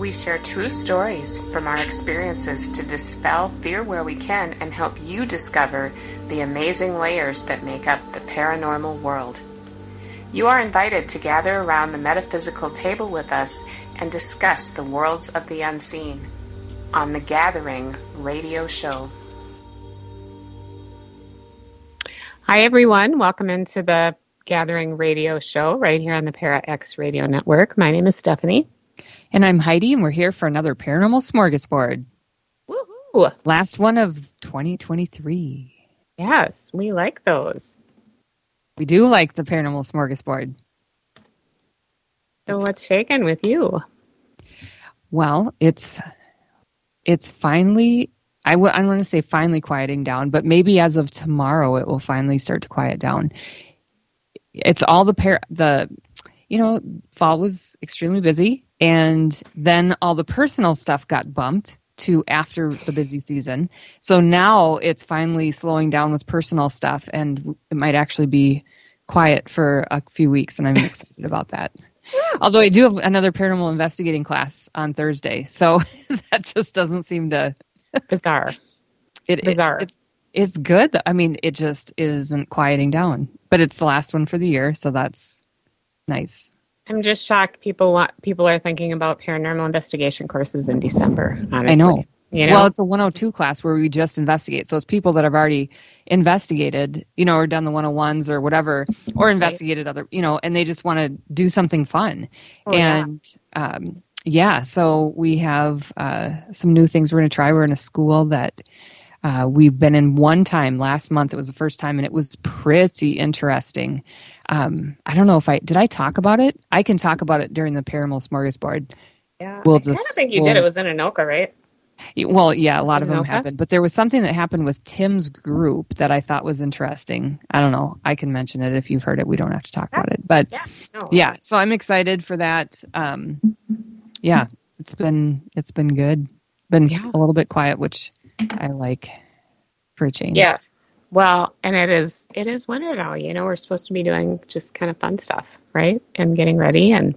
We share true stories from our experiences to dispel fear where we can and help you discover the amazing layers that make up the paranormal world. You are invited to gather around the metaphysical table with us and discuss the worlds of the unseen on the Gathering radio show. Hi, everyone. Welcome into the Gathering radio show right here on the Para X Radio Network. My name is Stephanie. And I'm Heidi, and we're here for another Paranormal Smorgasbord. Woohoo! Last one of 2023. Yes, we like those. We do like the Paranormal Smorgasbord. So what's shaking with you? Well, it's it's finally I w- I'm going to say finally quieting down, but maybe as of tomorrow it will finally start to quiet down. It's all the par- the you know, fall was extremely busy and then all the personal stuff got bumped to after the busy season. So now it's finally slowing down with personal stuff and it might actually be quiet for a few weeks and I'm excited about that. Although I do have another paranormal investigating class on Thursday. So that just doesn't seem to bizarre. It, bizarre. It, it's it's good. I mean, it just isn't quieting down. But it's the last one for the year, so that's nice. I'm just shocked people want people are thinking about paranormal investigation courses in December. Honestly. I know. You know? Well, it's a 102 class where we just investigate. So it's people that have already investigated, you know, or done the 101s or whatever, or investigated other, you know, and they just want to do something fun. Oh, and yeah. Um, yeah, so we have uh, some new things we're going to try. We're in a school that uh, we've been in one time last month. It was the first time, and it was pretty interesting. Um, I don't know if I did. I talk about it. I can talk about it during the Paranormal Smorgasbord. Yeah, We'll I just- of think you we'll- did. It was in Anoka, right? Well, yeah, a lot of them Anoka? happened, but there was something that happened with Tim's group that I thought was interesting. I don't know. I can mention it if you've heard it. We don't have to talk about it, but Yeah. No. yeah. So I'm excited for that. Um, yeah, it's been it's been good. Been Yeah. a little bit quiet, which I like for a change. Yes. Well, and it is it is winter now. You know, we're supposed to be doing just kind of fun stuff, right? And getting ready and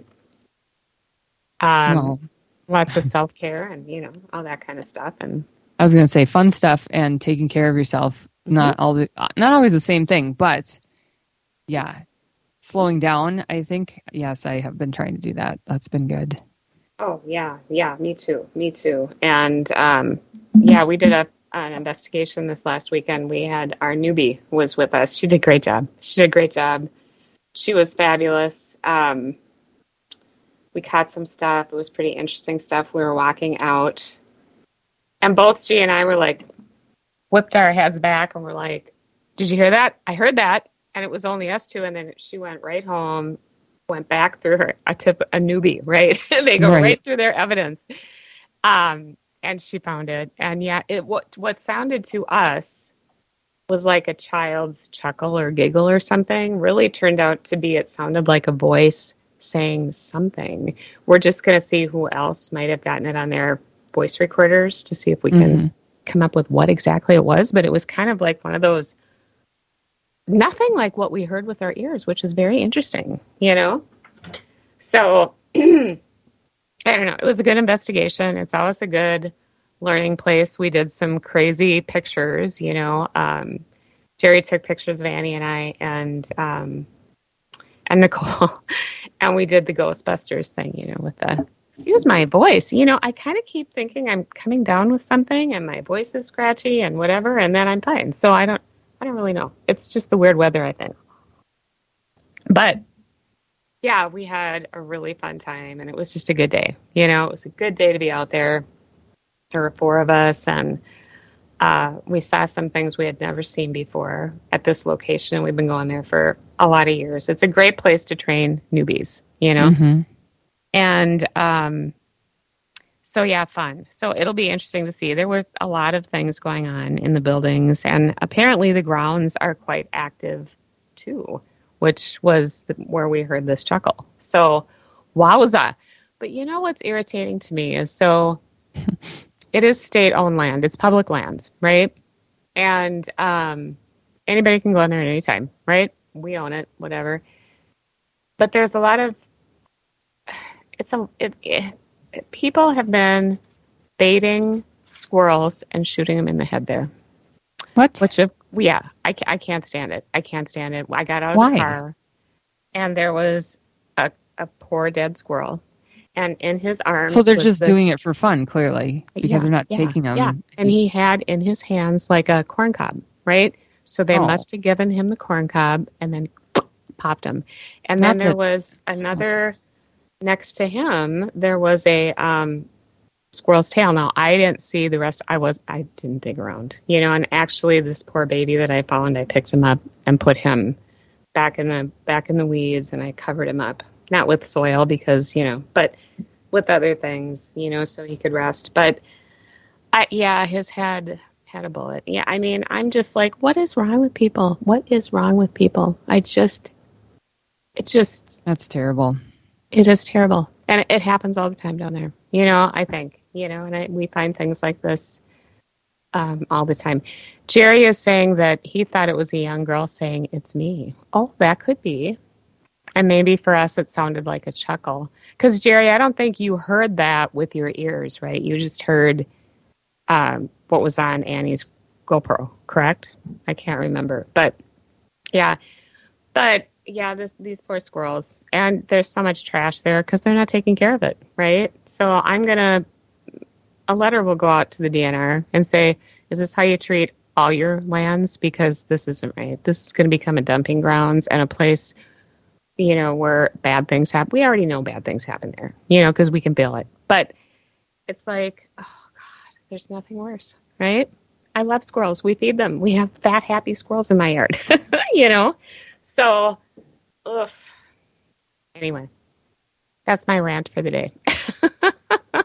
um, Well, lots of self care and you know all that kind of stuff. And I was going to say fun stuff and taking care of yourself. Not all the not always the same thing, but yeah, slowing down. I think yes, I have been trying to do that. That's been good. oh yeah, yeah, me too, me too. And um, yeah, we did a an investigation this last weekend. We had our newbie was with us. She did a great job. She did a great job. She was fabulous. Um, we caught some stuff. It was pretty interesting stuff. We were walking out, and both she and I were like, whipped our heads back, and we're like, "Did you hear that? I heard that." And it was only us two. And then she went right home, went back through her a tip a newbie, right? they go Right. right. through their evidence. Um, and she found it. And yeah, it what what sounded to us was like a child's chuckle or giggle or something. Really turned out to be it sounded like a voice saying something. We're just going to see who else might have gotten it on their voice recorders to see if we can mm-hmm. come up with what exactly it was. But it was kind of like one of those, nothing like what we heard with our ears, which is very interesting, you know? So I don't know. It was a good investigation. It's always a good learning place. We did some crazy pictures, you know. Um, Jerry took pictures of Annie and I and um, and Nicole, and we did the Ghostbusters thing, you know, with the excuse my voice. You know, I kind of keep thinking I'm coming down with something and my voice is scratchy and whatever, and then I'm fine. So I don't, I don't really know. It's just the weird weather, I think. But yeah, we had a really fun time and it was just a good day. You know, it was a good day to be out there. There were four of us and uh, we saw some things we had never seen before at this location. and We've been going there for a lot of years. It's a great place to train newbies, you know? Mm-hmm. And um, so, yeah, fun. So it'll be interesting to see. There were a lot of things going on in the buildings, and apparently the grounds are quite active too, which was the, where we heard this chuckle. So, wowza. But you know what's irritating to me is so it is state owned land. It's public lands, right? And um, anybody can go in there at any time, right? We own it, whatever. But there's a lot of it's a it, it, people have been baiting squirrels and shooting them in the head there. What? Which of yeah, I, I can't stand it. I can't stand it. I got out of Why? the car, and there was a a poor dead squirrel, and in his arms. so they're just this- doing it for fun, clearly, because Yeah, they're not yeah, taking them. Yeah, and he had in his hands like a corn cob, right? So they Oh. must have given him the corn cob and then popped him. And then That's there a- was another next to him. There was a um, squirrel's tail. Now I didn't see the rest. I was I didn't dig around, you know. And actually, this poor baby that I found, I picked him up and put him back in the back in the weeds, and I covered him up, not with soil because you know, but with other things, you know, so he could rest. But I, yeah, his head had a bullet. Yeah, I mean, I'm just like, what is wrong with people? What is wrong with people? I just, it just, That's terrible. it is terrible, and it, it happens all the time down there. You know, I think, you know, and I, we find things like this um, all the time. Jerry is saying that he thought it was a young girl saying, "It's me." Oh, that could be. And maybe for us, it sounded like a chuckle. Because Jerry, I don't think you heard that with your ears, right? You just heard um, what was on Annie's GoPro, correct? I can't remember, but yeah, but yeah, this, these poor squirrels, and there's so much trash there because they're not taking care of it, right? So I'm gonna, a letter will go out to the DNR and say, is this how you treat all your lands? Because this isn't right. This is going to become a dumping grounds and a place, you know, where bad things happen. We already know bad things happen there, you know, because we can bill it. But it's like, oh God, there's nothing worse, right? I love squirrels. We feed them. We have fat, happy squirrels in my yard, you know? So, ugh. Anyway, that's my rant for the day.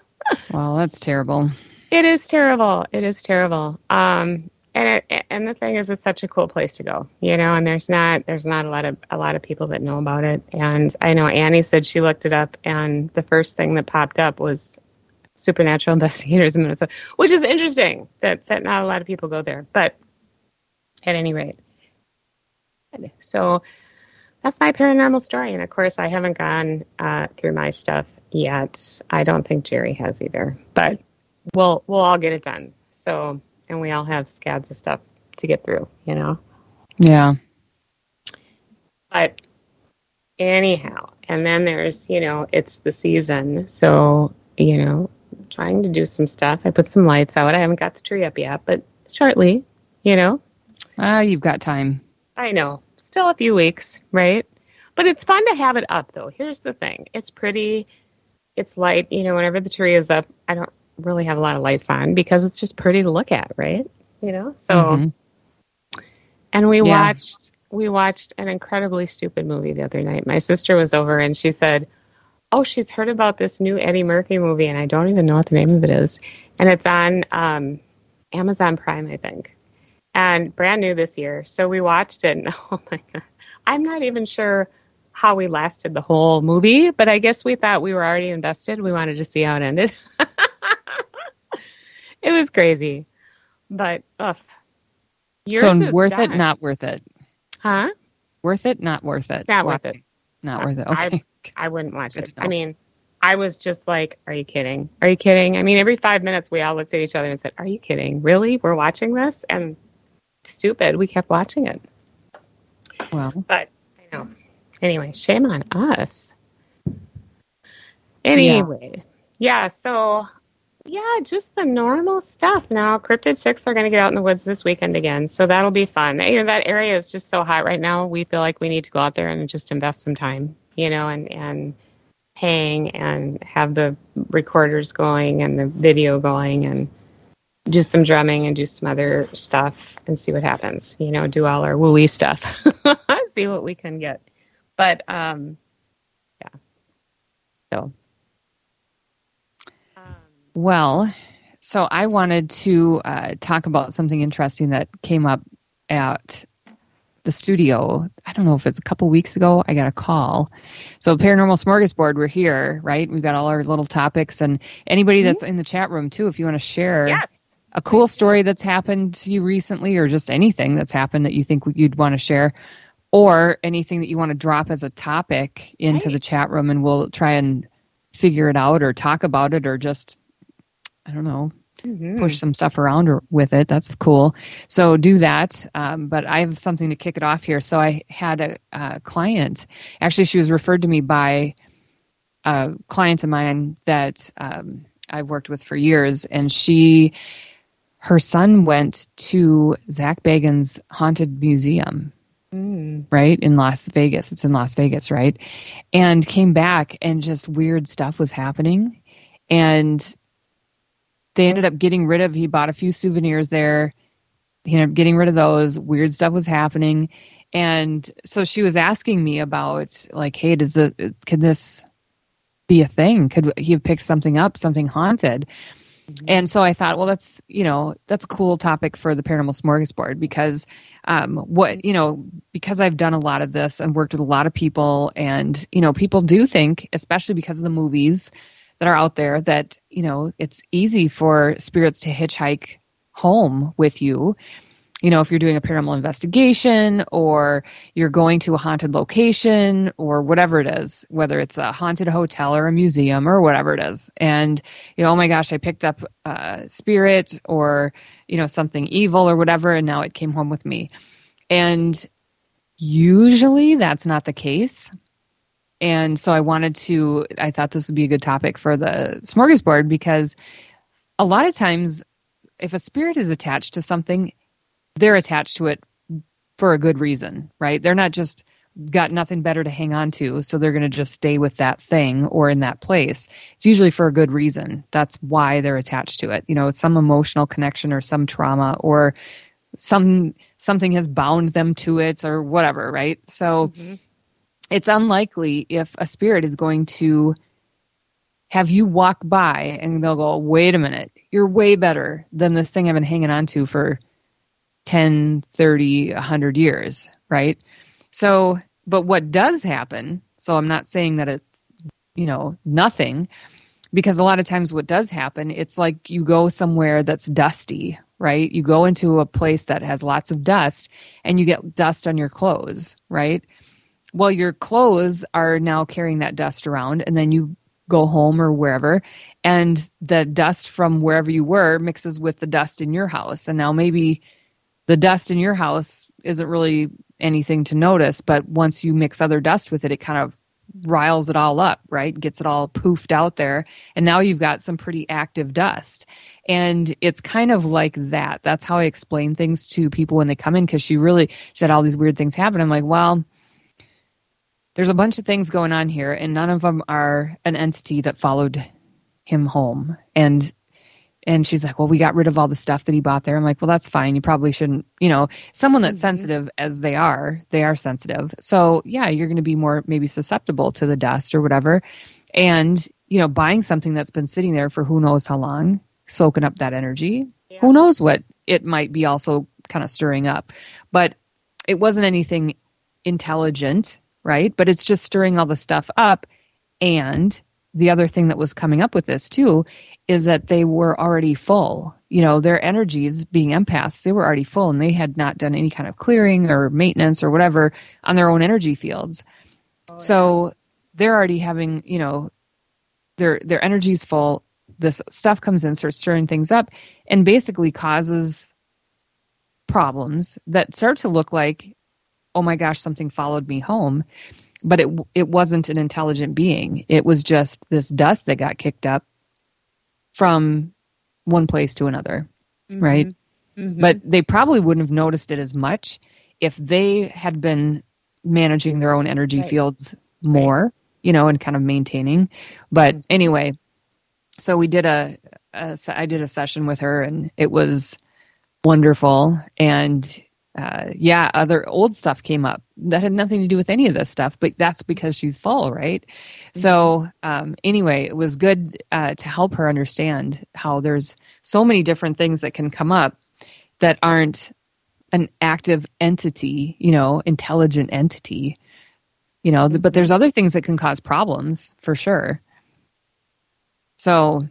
Well, that's terrible. It is terrible. It is terrible. Um, and it, and the thing is, it's such a cool place to go, you know. And there's not there's not a lot of a lot of people that know about it. And I know Annie said she looked it up, and the first thing that popped up was Supernatural Investigators in Minnesota, which is interesting that that not a lot of people go there. But at any rate, so that's my paranormal story. And of course, I haven't gone uh, through my stuff yet. I don't think Jerry has either, but we'll we'll all get it done. So, and we all have scads of stuff to get through, you know. Yeah. But anyhow, and then there's you know it's the season, so you know trying to do some stuff. I put some lights out. I haven't got the tree up yet, but shortly, you know. Ah, you've got time. I know. Still a few weeks, right? But it's fun to have it up, though. Here's the thing it's pretty, it's light. You know, whenever the tree is up, I don't really have a lot of lights on because it's just pretty to look at, right? You know? So, Mhm. and we Yeah. watched. We watched an incredibly stupid movie the other night. My sister was over and she said, "Oh, she's heard about this new Eddie Murphy movie, and I don't even know what the name of it is, and it's on um, Amazon Prime, I think, and brand new this year." So we watched it, and oh my god, I'm not even sure how we lasted the whole movie, but I guess we thought we were already invested. We wanted to see how it ended. it was crazy, but ugh. Yours So worth it, not worth it. huh? Worth it, not worth it. Not worth it. Not I- worth it. Okay. I wouldn't watch Good it. I mean, I was just like, "Are you kidding? Are you kidding?" I mean, every five minutes we all looked at each other and said, "Are you kidding? Really? We're watching this?" And stupid, we kept watching it. well, But I know. Anyway, shame on us. Anyway, yeah, so yeah, just the normal stuff. Now, cryptid chicks are going to get out in the woods this weekend again, so that'll be fun. You know, that area is just so hot right now. We feel like we need to go out there and just invest some time, you know, and and hang and have the recorders going and the video going and do some drumming and do some other stuff and see what happens. You know, do all our wooey stuff, see what we can get. But um, yeah, so well, so I wanted to uh, talk about something interesting that came up at the studio. I don't know if it's a couple weeks ago. I got a call. So Paranormal Smorgasbord, we're here, right? We've got all our little topics, and anybody that's in the chat room too, if you want to share. Yes. A cool story that's happened to you recently, or just anything that's happened that you think you'd want to share, or anything that you want to drop as a topic into right. the chat room, and we'll try and figure it out or talk about it or just I don't know, mm-hmm. push some stuff around with it. That's cool. So do that. Um, but I have something to kick it off here. So I had a, a client. Actually, she was referred to me by a client of mine that um, I've worked with for years, and she, her son went to Zak Bagans' haunted museum. Mm. Right in Las Vegas. It's in Las Vegas, right? And came back and just weird stuff was happening. And they ended up getting rid of he bought a few souvenirs there he ended up getting rid of those weird stuff was happening and so she was asking me about like hey does it could this be a thing could he have picked something up something haunted mm-hmm. and so I thought, well, that's you know that's a cool topic for the paranormal smorgasbord because um, what you know because I've done a lot of this and worked with a lot of people, and you know people do think, especially because of the movies, that are out there that you know it's easy for spirits to hitchhike home with you you know if you're doing a paranormal investigation or you're going to a haunted location or whatever it is whether it's a haunted hotel or a museum or whatever it is. And you know oh my gosh i picked up a spirit or you know something evil or whatever and now it came home with me. And usually that's not the case. And so I wanted to, I thought this would be a good topic for the smorgasbord because a lot of times, if a spirit is attached to something, they're attached to it for a good reason, right? They're not just got nothing better to hang on to, so they're going to just stay with that thing or in that place. It's usually for a good reason. That's why they're attached to it. You know, it's some emotional connection or some trauma or some something has bound them to it or whatever, right? So mm-hmm it's unlikely if a spirit is going to have you walk by and they'll go, wait a minute, you're way better than this thing I've been hanging on to for 10, 30, 100 years, right? So, but what does happen, so I'm not saying that it's, you know, nothing, because a lot of times what does happen, it's like you go somewhere that's dusty, right? You go into a place that has lots of dust and you get dust on your clothes, right? well, your clothes are now carrying that dust around, and then you go home or wherever, and the dust from wherever you were mixes with the dust in your house. And now maybe the dust in your house isn't really anything to notice, but once you mix other dust with it, it kind of riles it all up, right? Gets it all poofed out there. And now you've got some pretty active dust. And it's kind of like that. That's how I explain things to people when they come in because she really she had all these weird things happen. I'm like, well, there's a bunch of things going on here, and none of them are an entity that followed him home. And and she's like, well, we got rid of all the stuff that he bought there. I'm like, well, that's fine. You probably shouldn't, you know, someone that's mm-hmm. sensitive as they are, they are sensitive. So yeah, you're going to be more maybe susceptible to the dust or whatever. And you know, buying something that's been sitting there for who knows how long, soaking up that energy. Yeah. Who knows what it might be also kind of stirring up. But it wasn't anything intelligent right? But it's just stirring all the stuff up. And the other thing that was coming up with this too is that they were already full. You know, their energies being empaths, they were already full and they had not done any kind of clearing or maintenance or whatever on their own energy fields. Oh, yeah. So they're already having, you know, their their energy's full. This stuff comes in, starts stirring things up, and basically causes problems that start to look like oh my gosh, something followed me home. But it it wasn't an intelligent being. It was just this dust that got kicked up from one place to another, Mhm. right? Mhm. But they probably wouldn't have noticed it as much if they had been managing their own energy Right. fields more, you know, and kind of maintaining. But Mhm. anyway, so we did a, a I did a session with her and it was wonderful and uh, yeah, other old stuff came up that had nothing to do with any of this stuff, but that's because she's full, right? So, um, anyway, it was good uh, to help her understand how there's so many different things that can come up that aren't an active entity, you know, intelligent entity, you know, but there's other things that can cause problems for sure. So,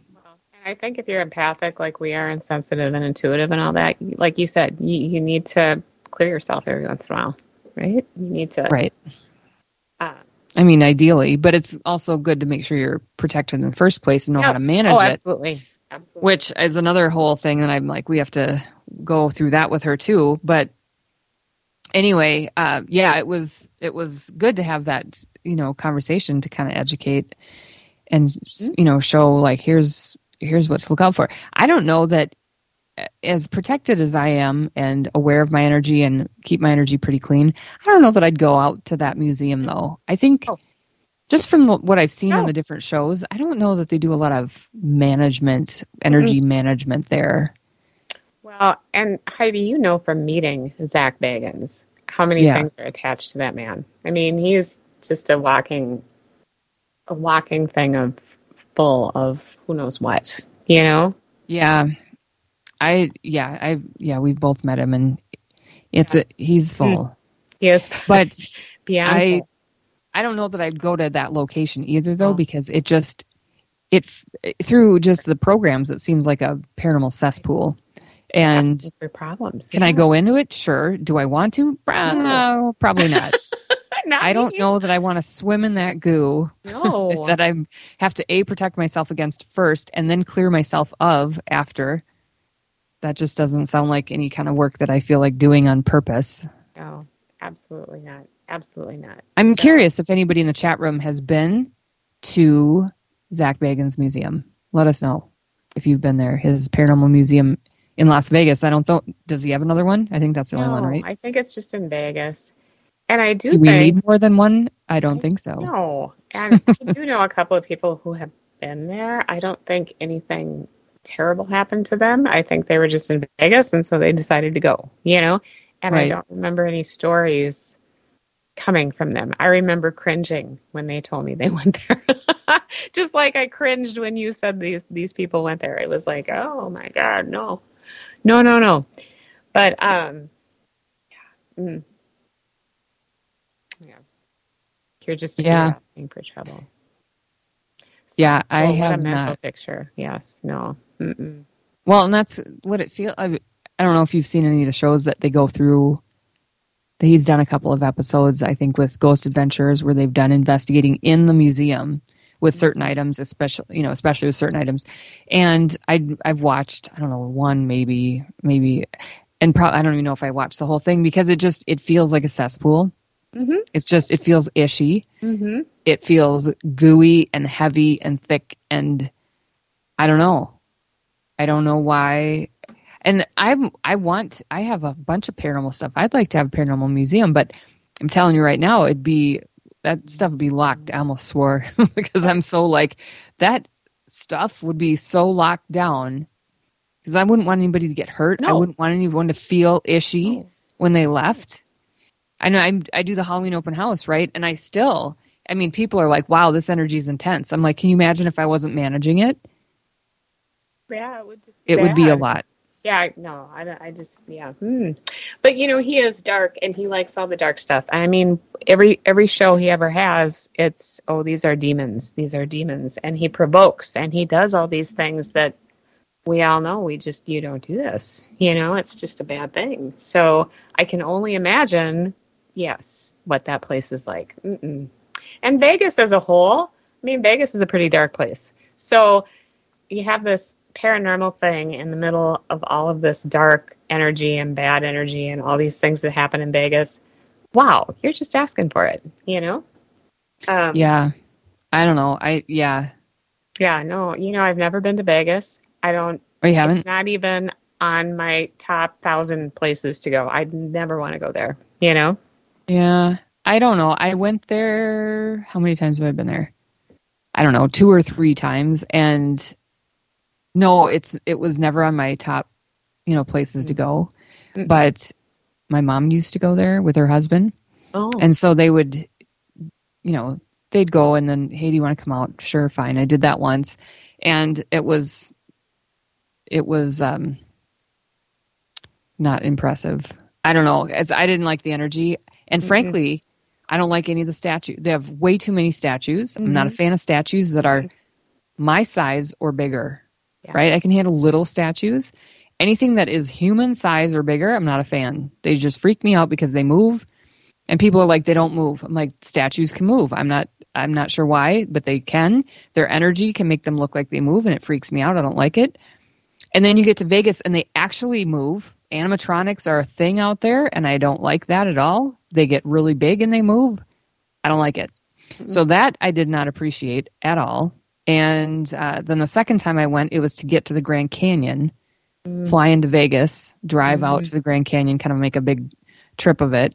I think if you're empathic like we are and sensitive and intuitive and all that, like you said, you, you need to clear yourself every once in a while, right? You need to. right. Uh, I mean, ideally, but it's also good to make sure you're protected in the first place and know how to manage oh, it. absolutely. Absolutely. which is another whole thing and i'm like we have to go through that with her too but anyway uh, yeah it was it was good to have that you know conversation to kind of educate and you know show like here's here's what to look out for i don't know that as protected as i am and aware of my energy and keep my energy pretty clean i don't know that i'd go out to that museum though i think Oh. just from what I've seen on No. the different shows, I don't know that they do a lot of management, energy management there. Well, and Heidi, you know from meeting Zak Bagans how many Yeah. things are attached to that man. I mean, he's just a walking, a walking thing of full of who knows what. You know? Yeah, I yeah I yeah we've both met him and it's a he's hmm. full, He is but yeah, I full. I don't know that I'd go to that location either though Oh. because it just it through just the programs it seems like a paranormal cesspool, and problems. can I go into it? Sure. Do I want to? No, probably not. Not I don't me. know that I want to swim in that goo. No. that I have to a protect myself against first and then clear myself of after. That just doesn't sound like any kind of work that I feel like doing on purpose. no, absolutely not. Absolutely not. I'm So- curious if anybody in the chat room has been to Zak Bagans Museum. Let us know if you've been there. His paranormal museum in Las Vegas. I don't know. Does he have another one? I think that's the only one, right? I think it's just in Vegas. And I do Do we think need more than one? I don't think so. No. And I do know a couple of people who have been there. I don't think anything terrible happened to them. I think they were just in Vegas and so they decided to go, you know? And I don't remember any stories coming from them. I remember cringing when they told me they went there. just like I cringed when you said these these people went there. It was like, "Oh my god, no. No, no, no." But um yeah. Mm. Yeah. You're just Yeah. asking for trouble. Yeah, I what have a mental not. picture. Yes, no. Mm-mm. Well, and that's what it feels. I, I don't know if you've seen any of the shows that they go through. He's done a couple of episodes, I think, with Ghost Adventures, where they've done investigating in the museum with certain items, especially you know, especially with certain items. And I I've watched I don't know one maybe maybe, and pro- I don't even know if I watched the whole thing because it just it feels like a cesspool. Mhm. It's just it feels ishy. Mhm. It feels gooey and heavy and thick and I don't know. I don't know why. And I'm I want I have a bunch of paranormal stuff. I'd like to have a paranormal museum, but I'm telling you right now, it'd be that stuff would be locked. I almost swore because I'm so like that stuff would be so locked down because I wouldn't want anybody to get hurt. I wouldn't want anyone to feel ishy No. when they left. I know I'm, I do the Halloween open house, right? And I still, I mean, people are like, "Wow, this energy is intense." I'm like, "Can you imagine if I wasn't managing it? Yeah, it would just It would be a lot." Yeah, I- no, I, I just yeah. Hmm. But you know, he is dark and he likes all the dark stuff. I mean, every every show he ever has, it's oh, these are demons, these are demons, and he provokes and he does all these things that we all know. We just you don't do this. You know, it's just a bad thing. So I can only imagine, yes, what that place is like. Mm-mm. And Vegas as a whole, I mean, Vegas is a pretty dark place. So you have this paranormal thing in the middle of all of this dark energy and bad energy and all these things that happen in Vegas. Wow, you're just asking for it, you know? Um, Yeah, I don't know. I yeah, Yeah, no, you know, I've never been to Vegas. I don't. Oh, you haven't? It's not even on my top thousand places to go. I'd never want to go there. You know? Yeah, I don't know. I went there. How many times have I been there? I don't know, two or three times, and no, it's it was never on my top, you know, places to go. Mm. But my mom used to go there with her husband, Oh, and so they would, you know, they'd go and then, hey, do you want to come out? Sure, fine. I did that once, and it was, it was um, not impressive. I don't know, as I didn't like the energy, and Mhm. frankly, I don't like any of the statues. They have way too many statues. I'm not a fan of statues that are my size or bigger. Yeah. Right? I can handle little statues. Anything that is human size or bigger, I'm not a fan. They just freak me out because they move and people are like they don't move. I'm like statues can move. I'm not I'm not sure why, but they can. Their energy can make them look like they move and it freaks me out. I don't like it. And then you get to Vegas and they actually move. Animatronics are a thing out there and I don't like that at all. They get really big and they move. I don't like it. Mm-hmm. So that I did not appreciate at all. And uh, then the second time I went, it was to get to the Grand Canyon, fly into Vegas, drive out to the Grand Canyon, kind of make a big trip of it.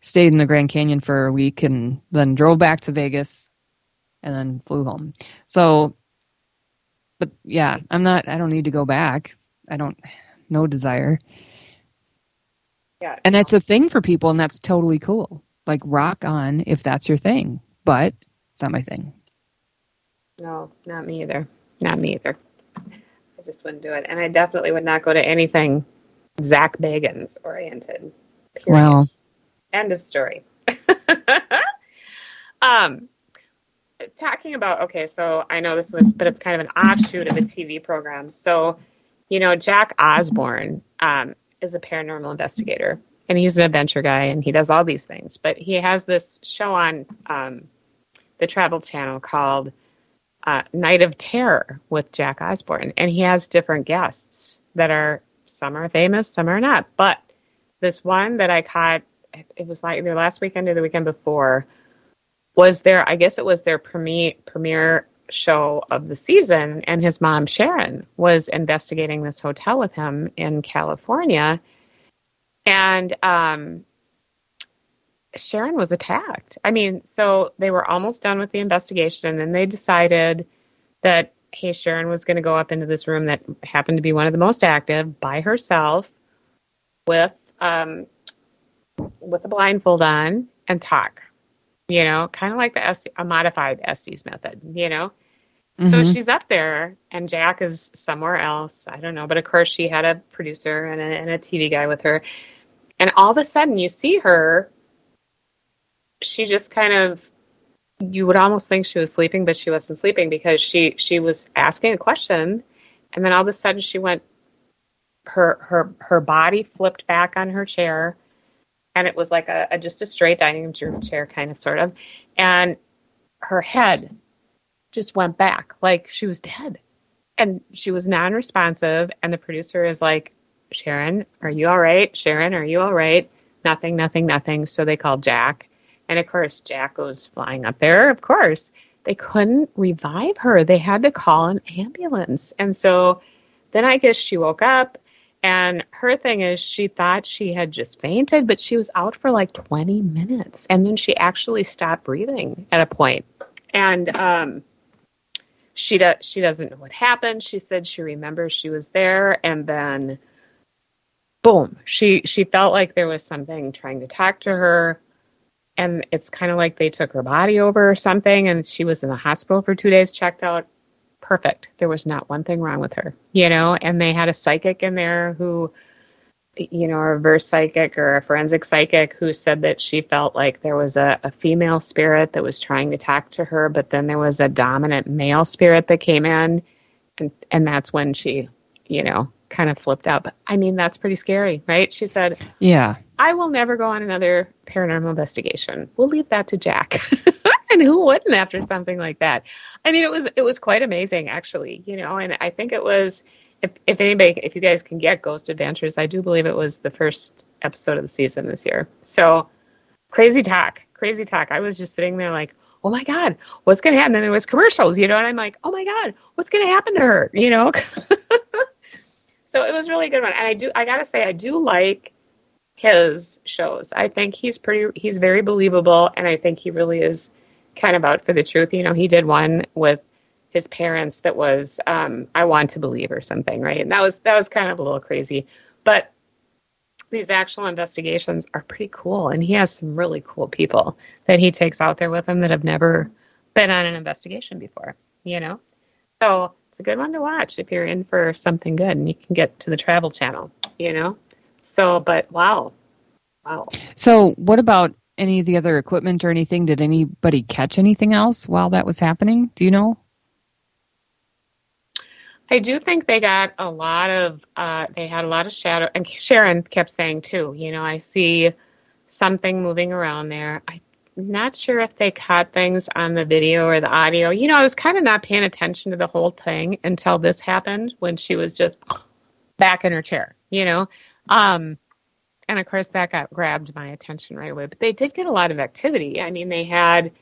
Stayed in the Grand Canyon for a week and then drove back to Vegas and then flew home. So, but yeah, I'm not, I don't need to go back. I don't, no desire. yeah. And that's a thing for people, and that's totally cool. Like, rock on if that's your thing, but it's not my thing. No, not me either. Not me either. I just wouldn't do it, and I definitely would not go to anything Zak Bagans oriented. Period. Well, End of story. um, talking about okay, so I know this was, but it's kind of an offshoot of a TV program. So, you know, Jack Osbourne um, is a paranormal investigator, and he's an adventure guy, and he does all these things. But he has this show on um, the Travel Channel called uh, Night of Terror with Jack Osbourne, and he has different guests that are some are famous, some are not. But this one that I caught, it was like either last weekend or the weekend before, was their I guess it was their premiere premiere show of the season, and his mom Sharon was investigating this hotel with him in California, and um, Sharon was attacked. I mean, so they were almost done with the investigation, and then they decided that hey, Sharon was going to go up into this room that happened to be one of the most active by herself with um, with a blindfold on and talk. You know, kind of like the Esty, a modified Estes method. You know, so mhm. she's up there, and Jack is somewhere else. I don't know, but of course she had a producer and a, and a TV guy with her, and all of a sudden you see her. She just kind of, you would almost think she was sleeping, but she wasn't sleeping because she she was asking a question, and then all of a sudden she went. Her her her body flipped back on her chair, and it was like a, a just a straight dining room chair, kind of sort of, and her head just went back. Like she was dead. And she was non-responsive. And the producer is like sharon are you all right? Sharon are you all right? Nothing nothing nothing. So they called jack and of course jack goes flying up there. Of course they couldn't revive her. They had to call an ambulance. And so then i guess she woke up and her thing is she thought she had just fainted but she was out for like 20 minutes and then she actually stopped breathing at a point. and um she does she doesn't know what happened. She said she remembers she was there and then boom she she felt like there was something trying to talk to her and it's kind of like they took her body over or something and she was in the hospital for two days checked out perfect there was not one thing wrong with her you know and they had a psychic in there who you know, a reverse psychic or a forensic psychic who said that she felt like there was a, a female spirit that was trying to talk to her, but then there was a dominant male spirit that came in, and and that's when she, you know, kind of flipped out. But I mean, that's pretty scary, right? She said, yeah. "I will never go on another paranormal investigation. We'll leave that to Jack." and who wouldn't after something like that? I mean, it was it was quite amazing, actually, you know, and I think it was if if anybody if you guys can get Ghost Adventures, I do believe it was the first episode of the season this year. So crazy talk, crazy talk. I was just sitting there like, oh my God, what's going to happen? And then there was commercials, you know, and I'm like, oh my God, what's going to happen to her? You know? so it was really a good one. And I do, I got to say, I do like his shows. I think he's pretty, he's very believable. And I think he really is kind of out for the truth. You know, he did one with his parents that was, um, I want to believe or something, right? And that was, that was kind of a little crazy. But these actual investigations are pretty cool. And he has some really cool people that he takes out there with him that have never been on an investigation before, you know? So it's a good one to watch if you're in for something good and you can get to the travel channel, you know? So, but wow. Wow. So, what about any of the other equipment or anything? Did anybody catch anything else while that was happening? Do you know? I do think they got a lot of, uh, they had a lot of shadow. And Sharon kept saying, too, you know, I see something moving around there. I'm not sure if they caught things on the video or the audio. You know, I was kind of not paying attention to the whole thing until this happened when she was just back in her chair, you know? Um, and of course, that got grabbed my attention right away. But they did get a lot of activity. I mean, they had,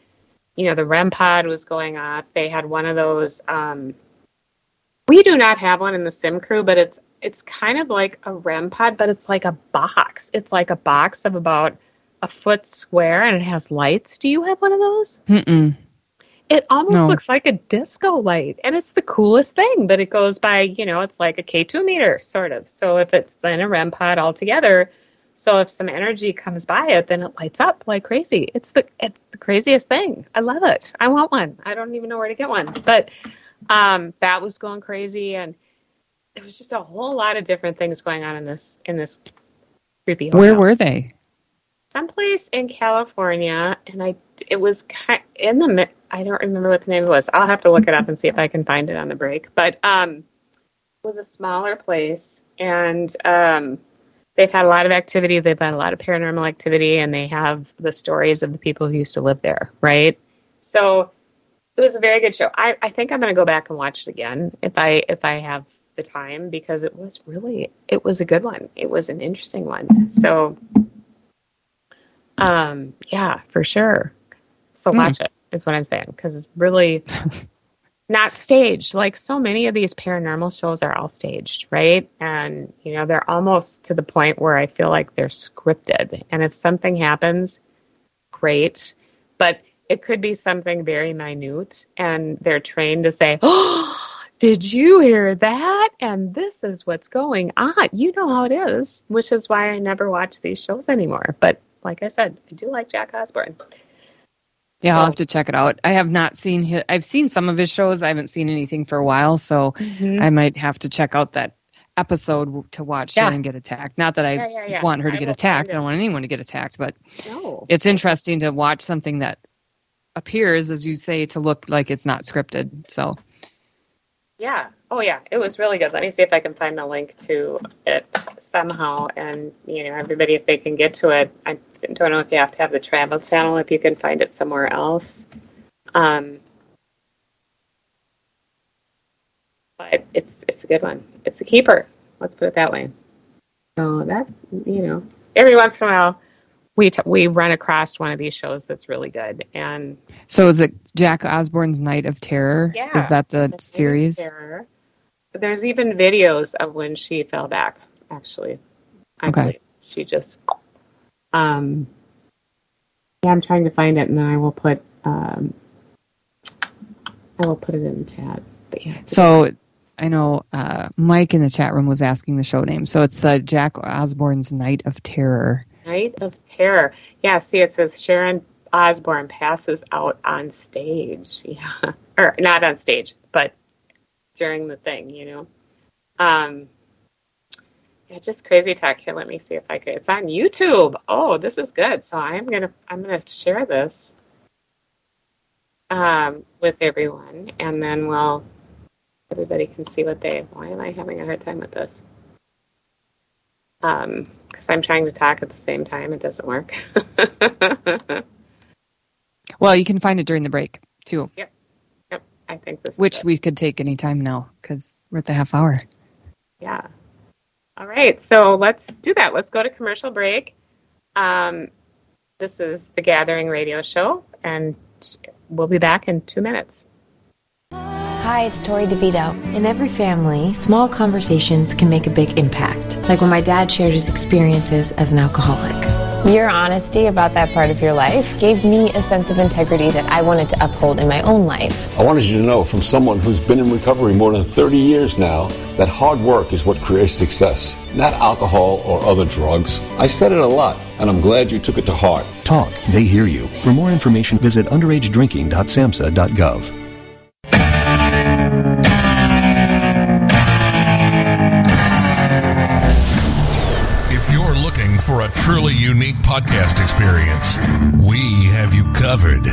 you know, the REM pod was going off. They had one of those, um, we do not have one in the sim crew, but it's it's kind of like a REM pod, but it's like a box. It's like a box of about a foot square, and it has lights. Do you have one of those? Mm-mm. It almost no. looks like a disco light, and it's the coolest thing. But it goes by, you know, it's like a K two meter sort of. So if it's in a REM pod altogether, so if some energy comes by it, then it lights up like crazy. It's the it's the craziest thing. I love it. I want one. I don't even know where to get one, but um, that was going crazy, and there was just a whole lot of different things going on in this in this creepy. Hotel. Where were they? Someplace in California, and I it was kind in the I don't remember what the name was. I'll have to look it up and see if I can find it on the break. But um, was a smaller place, and um, they've had a lot of activity. They've had a lot of paranormal activity, and they have the stories of the people who used to live there, right? So it was a very good show. I, I think I'm going to go back and watch it again if I if I have the time because it was really it was a good one. It was an interesting one. So, um, yeah, for sure. So mm. watch it is what I'm saying because it's really not staged. Like so many of these paranormal shows are all staged, right? And you know they're almost to the point where I feel like they're scripted. And if something happens, great. But it could be something very minute, and they're trained to say, "Oh, did you hear that?" And this is what's going on. You know how it is, which is why I never watch these shows anymore. But like I said, I do like Jack Osbourne. Yeah, so. I'll have to check it out. I have not seen his, I've seen some of his shows. I haven't seen anything for a while, so mm-hmm. I might have to check out that episode to watch yeah. and get attacked. Not that I yeah, yeah, want her to I get attacked. I don't want anyone to get attacked, but no. it's interesting to watch something that appears, as you say, to look like it's not scripted. So. Yeah. Oh, yeah. It was really good. Let me see if I can find the link to it somehow, and you know, everybody, if they can get to it. I don't know if you have to have the travel channel. If you can find it somewhere else. Um, but it's it's a good one. It's a keeper. Let's put it that way. So that's you know, every once in a while we t- we run across one of these shows that's really good. And so is it Jack Osbourne's Night of Terror? Yeah, is that the series? There's even videos of when she fell back. Actually, I okay. She just. Um, yeah, I'm trying to find it, and then I will put. Um, I will put it in the chat. Yeah. So. I know uh, Mike in the chat room was asking the show name. So it's the Jack Osbourne's Night of Terror. Night of Terror. Yeah, see, it says Sharon Osbourne passes out on stage. Yeah, or not on stage, but during the thing, you know. Um, yeah, just crazy talk. Here, let me see if I could. It's on YouTube. Oh, this is good. So I'm gonna I'm gonna share this um, with everyone, and then we'll everybody can see what they. Why am I having a hard time with this? Um, because I'm trying to talk at the same time. It doesn't work. well, you can find it during the break too. Yep. Yep. I think this. Which we could take any time now because we're at the half hour. Yeah. All right. So let's do that. Let's go to commercial break. Um, this is the Gathering Radio Show, and we'll be back in two minutes. Hi, it's Tori DeVito. In every family, small conversations can make a big impact, like when my dad shared his experiences as an alcoholic. Your honesty about that part of your life gave me a sense of integrity that I wanted to uphold in my own life. I wanted you to know from someone who's been in recovery more than 30 years now that hard work is what creates success, not alcohol or other drugs. I said it a lot, and I'm glad you took it to heart. Talk, they hear you. For more information, visit underagedrinking.samhsa.gov. truly unique podcast experience, we have you covered.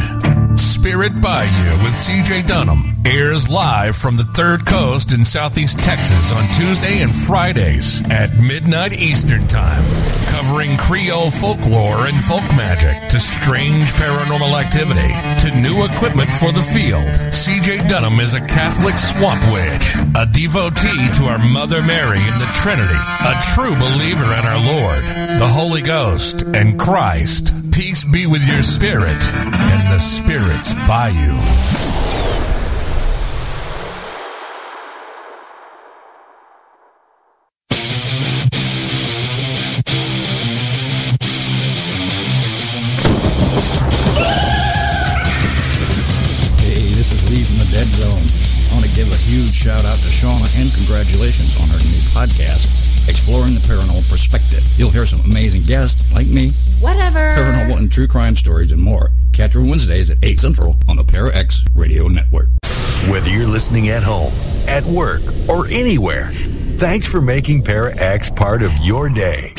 Spirit Bayou with CJ Dunham airs live from the Third Coast in Southeast Texas on Tuesday and Fridays at midnight Eastern Time, covering Creole folklore and folk magic to strange paranormal activity to new equipment for the field. CJ Dunham is a Catholic swamp witch, a devotee to our Mother Mary in the Trinity, a true believer in our Lord, the Holy Ghost, and Christ. Peace be with your spirit and the spirits by you. You'll hear some amazing guests like me, Whatever. paranormal and true crime stories, and more. Catch her Wednesdays at 8 Central on the Para X Radio Network. Whether you're listening at home, at work, or anywhere, thanks for making Para X part of your day.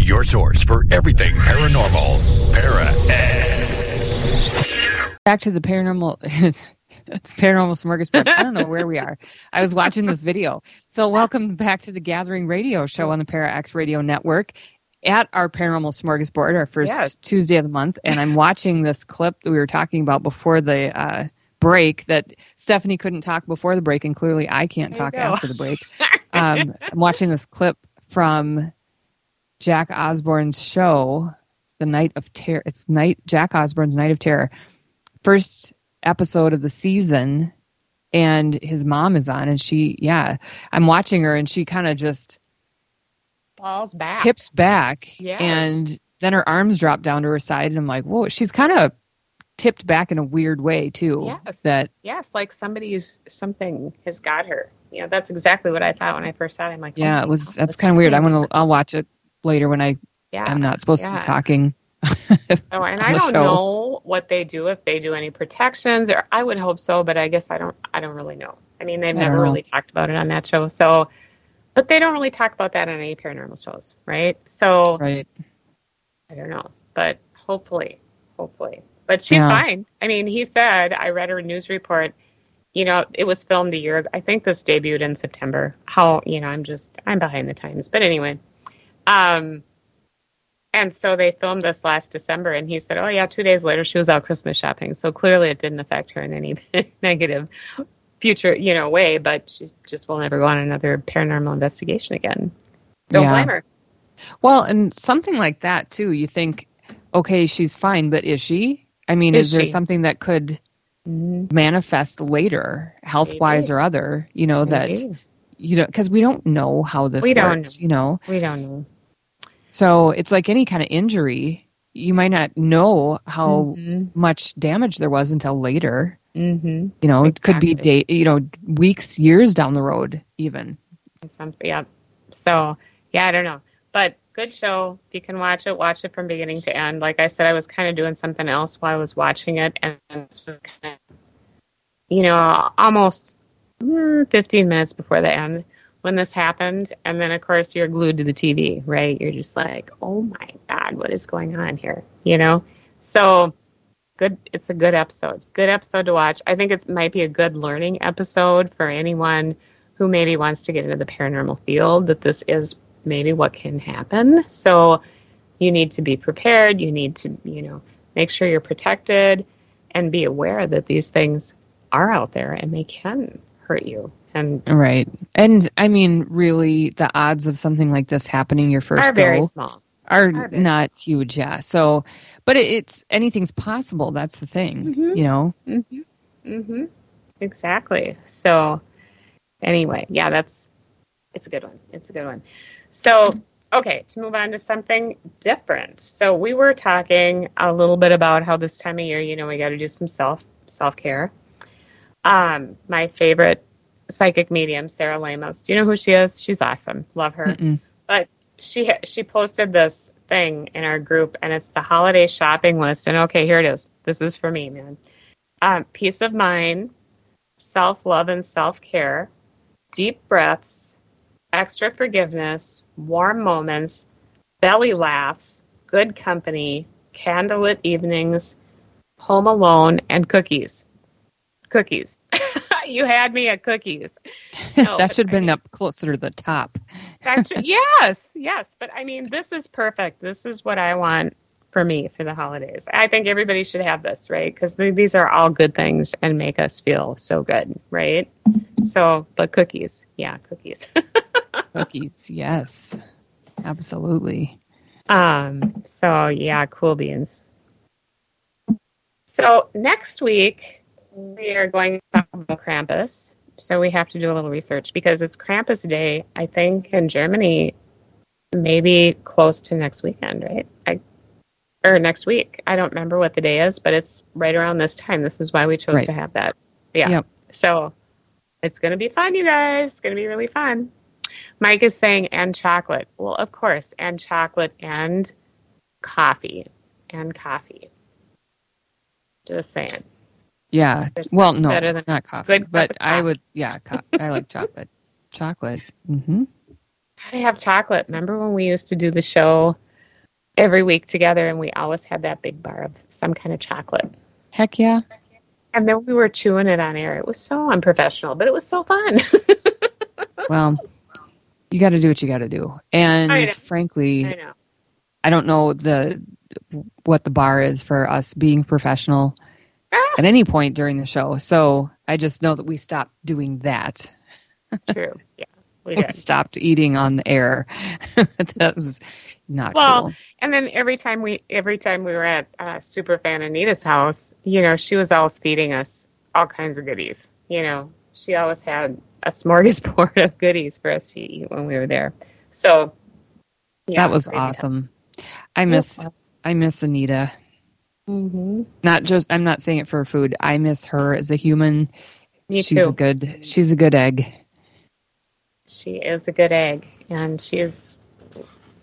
Your source for everything paranormal. Para X. back to the paranormal paranormal smorgasbord. I don't know where we are. I was watching this video. So welcome back to the Gathering Radio Show on the Para X Radio Network at our paranormal smorgasbord, our first Yes. Tuesday of the month, and I'm watching this clip that we were talking about before the uh, break that Stephanie couldn't talk before the break, and clearly I can't There talk after the break. Um, I'm watching this clip from Jack Osbourne's show, The Night of Terror. It's night Jack Osbourne's Night of Terror first episode of the season and his mom is on and she yeah i'm watching her and she kind of just Falls back. tips back Yes. and then her arms drop down to her side and i'm like whoa she's kind of tipped back in a weird way too Yes. that yes, like somebody's something has got her. You know, that's exactly what I thought when I first saw it. I'm like, oh yeah my it was God, that's kind of weird i'm gonna i'll watch it later when i Yeah, i'm not supposed to be talking Oh, and I don't show. know what they do if they do any protections, or I would hope so, but I guess I don't. I don't really know. I mean, they've I never really talked about it on that show, so. But they don't really talk about that on any paranormal shows, right? So right I don't know, but hopefully, hopefully. But she's Yeah. fine. I mean, he said I read her news report. You know, it was filmed a year. I think this debuted in September. How you know, I'm just I'm behind the times. But anyway, um, and so they filmed this last December, and he said, "Oh yeah, two days later she was out Christmas shopping." So clearly, it didn't affect her in any negative future, you know, way. But she just will never go on another paranormal investigation again. Don't Yeah. blame her. well and something like that too you think okay she's fine but is she i mean Is is, there she? something that could mm-hmm. manifest later health wise or other you know that you know because we don't know how this We don't works you know We don't know. So it's like any kind of injury you might not know how Mhm. much damage there was until later Mm-hmm. you know it could be Exactly. day you know weeks years down the road even Something, yeah. So, yeah, I don't know. But good show. If you can watch it, watch it from beginning to end. Like I said, I was kind of doing something else while I was watching it. And this was kind of, you know, almost mm, 15 minutes before the end when this happened. And then, of course, you're glued to the TV, right? You're just like, oh my God, what is going on here? You know? So, good. It's a good episode. Good episode to watch. I think it might be a good learning episode for anyone who maybe wants to get into the paranormal field that this is maybe what can happen. So you need to be prepared. You need to, you know, make sure you're protected and be aware that these things are out there and they can hurt you and right and i mean really the odds of something like this happening your first are very small. are, Are big. not huge. Yeah. So, but it, it's anything's possible. That's the thing. Mhm. You know. Mm-hmm. Exactly. So, anyway, yeah, that's it's a good one. It's a good one. So, okay, to move on to something different. So, we were talking a little bit about how this time of year, you know, we got to do some self self care. Um, my favorite psychic medium, Sarah Lamos. Do you know who she is? She's awesome. Love her. Mm-mm. But she she posted this thing in our group, and it's the holiday shopping list. And okay, here it is. This is for me, man. Um, peace of mind, self love and self care, deep breaths, extra forgiveness, warm moments, belly laughs, good company, candlelit evenings, home alone, and cookies. Cookies. you had me at cookies. No, that should have I been mean- up closer to the top. That's yes, yes. But I mean, this is perfect. This is what I want for me for the holidays. I think everybody should have this, right? Because these are all good things and make us feel so good, right? So, but cookies, yeah, cookies. Cookies, yes, absolutely. um. So yeah, cool beans. So next week we are going about Krampus. So we have to do a little research because it's Krampus Day. I think in Germany, maybe close to next weekend, right? I or next week. I don't remember what the day is, but it's right around this time. This is why we chose Right. to have that. Yeah. Yep. So it's going to be fun, you guys. It's going to be really fun. Mike is saying, and chocolate. Well, of course, and chocolate and coffee. And coffee. Just saying. Yeah. There's well, no, better than not coffee, but I would. Yeah, co- I like chocolate. Chocolate. hmm Gotta have chocolate. Remember when we used to do the show every week together and we always had that big bar of some kind of chocolate? Heck yeah. And then we were chewing it on air. It was so unprofessional, but it was so fun. Well, you got to do what you got to do, and frankly, I. I don't know the what the bar is for us being professional at any point during the show. So I just know that we stopped doing that. true. Yeah, we We stopped eating on the air. that was not Well, cool. And then every time we every time we were at uh, Superfan Anita's house, you know, she was always feeding us all kinds of goodies. You know, she always had a smorgasbord of goodies for us to eat when we were there. So yeah, that was awesome. I miss I miss Anita. Mm-hmm. Not just I'm not saying it for food. I miss her as a human. Me she's too. a good she's a good egg. She is a good egg, and she's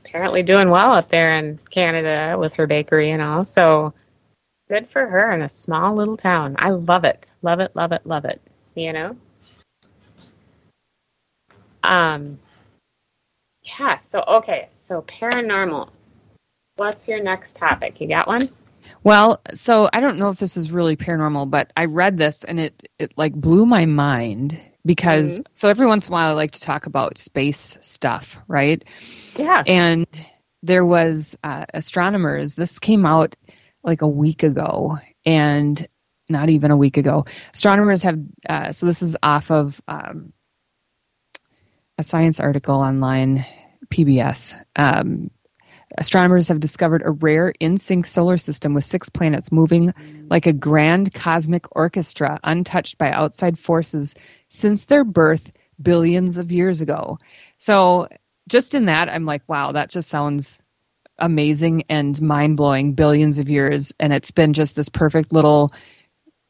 apparently doing well up there in Canada with her bakery and all. So good for her in a small little town. I love it, love it, love it, love it. You know. Um. Yeah. So okay. So paranormal. What's your next topic? You got one? Well, so I don't know if this is really paranormal, but I read this and it it like blew my mind because so every once in a while I like to talk about space stuff, right? Yeah. And there was uh, astronomers. This came out like a week ago, and not even a week ago. Astronomers have uh, so this is off of um, a science article online, PBS. Um, astronomers have discovered a rare in sync solar system with six planets moving like a grand cosmic orchestra, untouched by outside forces since their birth billions of years ago. So, just in that, I'm like, wow, that just sounds amazing and mind blowing. Billions of years, and it's been just this perfect little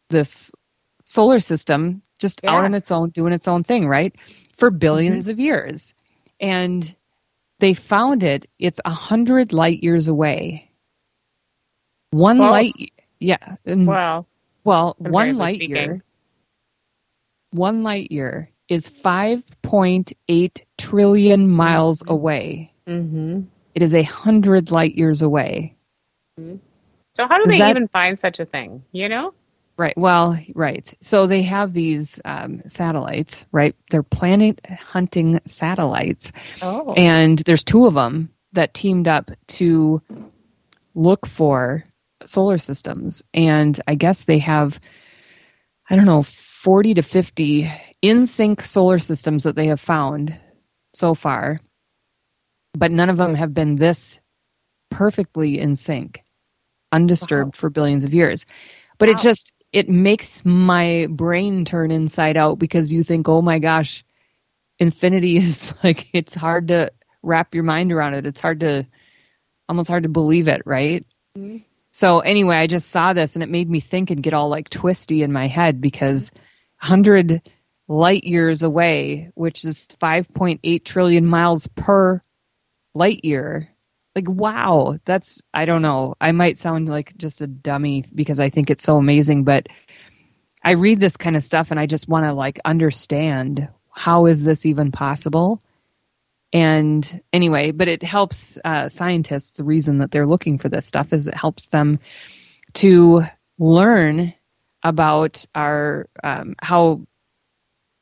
this solar system just out on its own, doing its own thing, right? For mm-hmm. 1000000000s of years. And they found it, it's a hundred light years away. One Close. light yeah. and- Well, well, one light speaking. year one light year is 5.8 trillion miles away. mm-hmm. It is a hundred light years away. So how do Is they that- even find such a thing? You know? Right. Well, right. So they have these um, satellites, right? They're planet hunting satellites. Oh. And there's two of them that teamed up to look for solar systems. And I guess they have, I don't know, 40 to 50 in sync solar systems that they have found so far. But none of them have been this perfectly in sync, undisturbed wow. for billions of years. But wow. it just it makes my brain turn inside out because you think, oh my gosh, infinity is like it's hard to wrap your mind around it. It's hard to almost hard to believe it, right? Mm-hmm. So anyway, I just saw this and it made me think and get all like twisty in my head because 100 light years away, which is 5.8 trillion miles per light year. Like, wow, that's, I don't know. I might sound like just a dummy because I think it's so amazing, but I read this kind of stuff and I just want to like understand how is this even possible? And anyway, but it helps uh, scientists. The reason that they're looking for this stuff is it helps them to learn about our um, how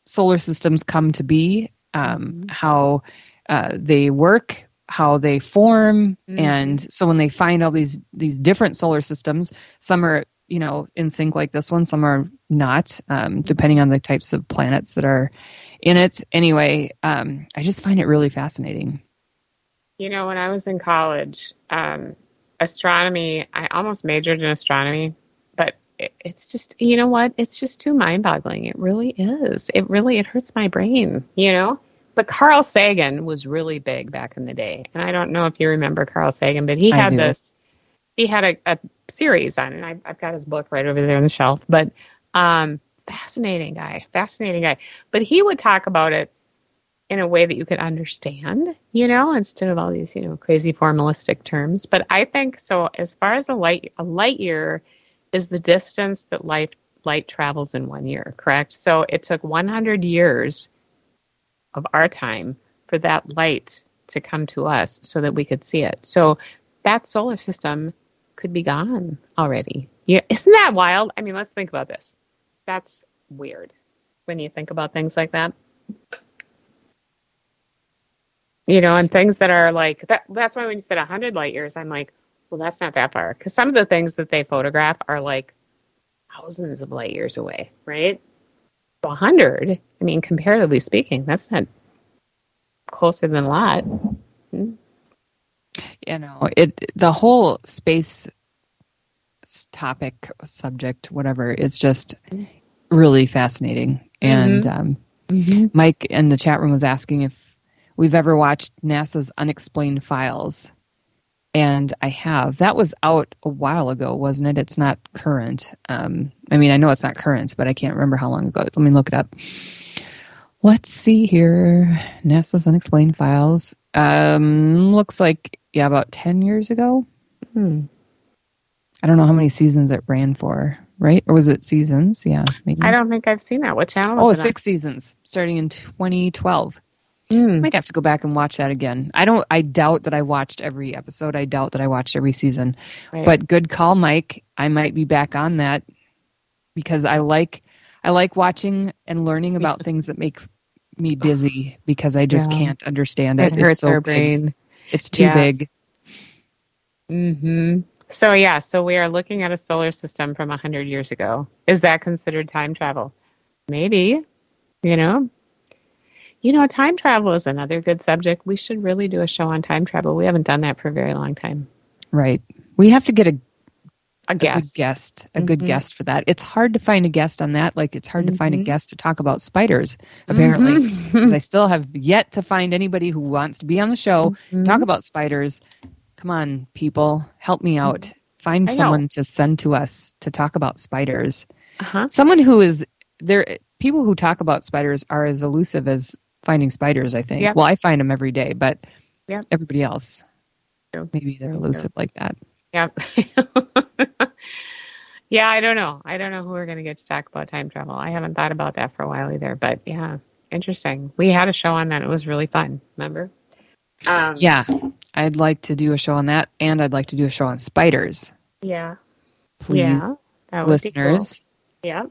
solar systems come to be, um, mm-hmm. how uh, they work, how they form, mm-hmm. and so when they find all these these different solar systems, some are you know in sync like this one, some are not, um, depending on the types of planets that are in it. Anyway, um, I just find it really fascinating. You know, when I was in college, um, astronomy, I almost majored in astronomy, but it, it's just, you know what? It's just too mind boggling. It really is. It really, it hurts my brain, you know? But Carl Sagan was really big back in the day. And I don't know if you remember Carl Sagan, but he had this, he had a, a series on it. I, I've got his book right over there on the shelf. But um, fascinating guy, fascinating guy. But he would talk about it in a way that you could understand, you know, instead of all these, you know, crazy formalistic terms. But I think so. As far as a light, a light year is the distance that light light travels in one year. Correct. So it took 100 years of our time for that light to come to us so that we could see it. So that solar system could be gone already. Yeah, isn't that wild? I mean, let's think about this that's weird when you think about things like that. You know, and things that are like that. That's why when you said 100 light years, I'm like, well, that's not that far. Because some of the things that they photograph are like thousands of light years away, right? 100, I mean, comparatively speaking, that's not closer than a lot. Hmm. You know, it the whole space topic, subject, whatever, is just really fascinating. Mm-hmm. And um, mm-hmm. Mike in the chat room was asking if we've ever watched NASA's Unexplained Files. And I have. That was out a while ago, wasn't it? It's not current. Um, I mean, I know it's not current, but I can't remember how long ago. Let me look it up. Let's see here. NASA's Unexplained Files. Um, looks like, yeah, about 10 years ago. Hmm. I don't know how many seasons it ran for, right? Or was it seasons? Yeah. Maybe. I don't think I've seen that. What channel? Oh, six on? seasons, starting in 2012. Mm. Might have to go back and watch that again. I don't. I doubt that I watched every episode. I doubt that I watched every season. Right. But good call, Mike. I might be back on that because I like I like watching and learning about things that make me dizzy because I just yeah. can't understand it. It hurts so our brain. It's too yes. big. Mm-hmm. So yeah, so we are looking at a solar system from 100 years ago. Is that considered time travel? Maybe. You know? You know, time travel is another good subject. We should really do a show on time travel. We haven't done that for a very long time. Right. We have to get a a guest, a good guest, a mm-hmm. good guest for that. It's hard to find a guest on that. Like it's hard mm-hmm. to find a mm-hmm. guest to talk about spiders. Apparently, because mm-hmm. I still have yet to find anybody who wants to be on the show mm-hmm. talk about spiders come on, people, help me out. Find I someone know. to send to us to talk about spiders. Uh-huh. Someone who is there. People who talk about spiders are as elusive as finding spiders. I think. Yep. Well, I find them every day, but yep. everybody else, maybe they're elusive like that. Yeah. yeah, I don't know. I don't know who we're going to get to talk about time travel. I haven't thought about that for a while either. But yeah, interesting. We had a show on that. It was really fun. Remember? Um, yeah, I'd like to do a show on that, and I'd like to do a show on spiders. Yeah. Please, yeah, listeners. Cool. Yeah,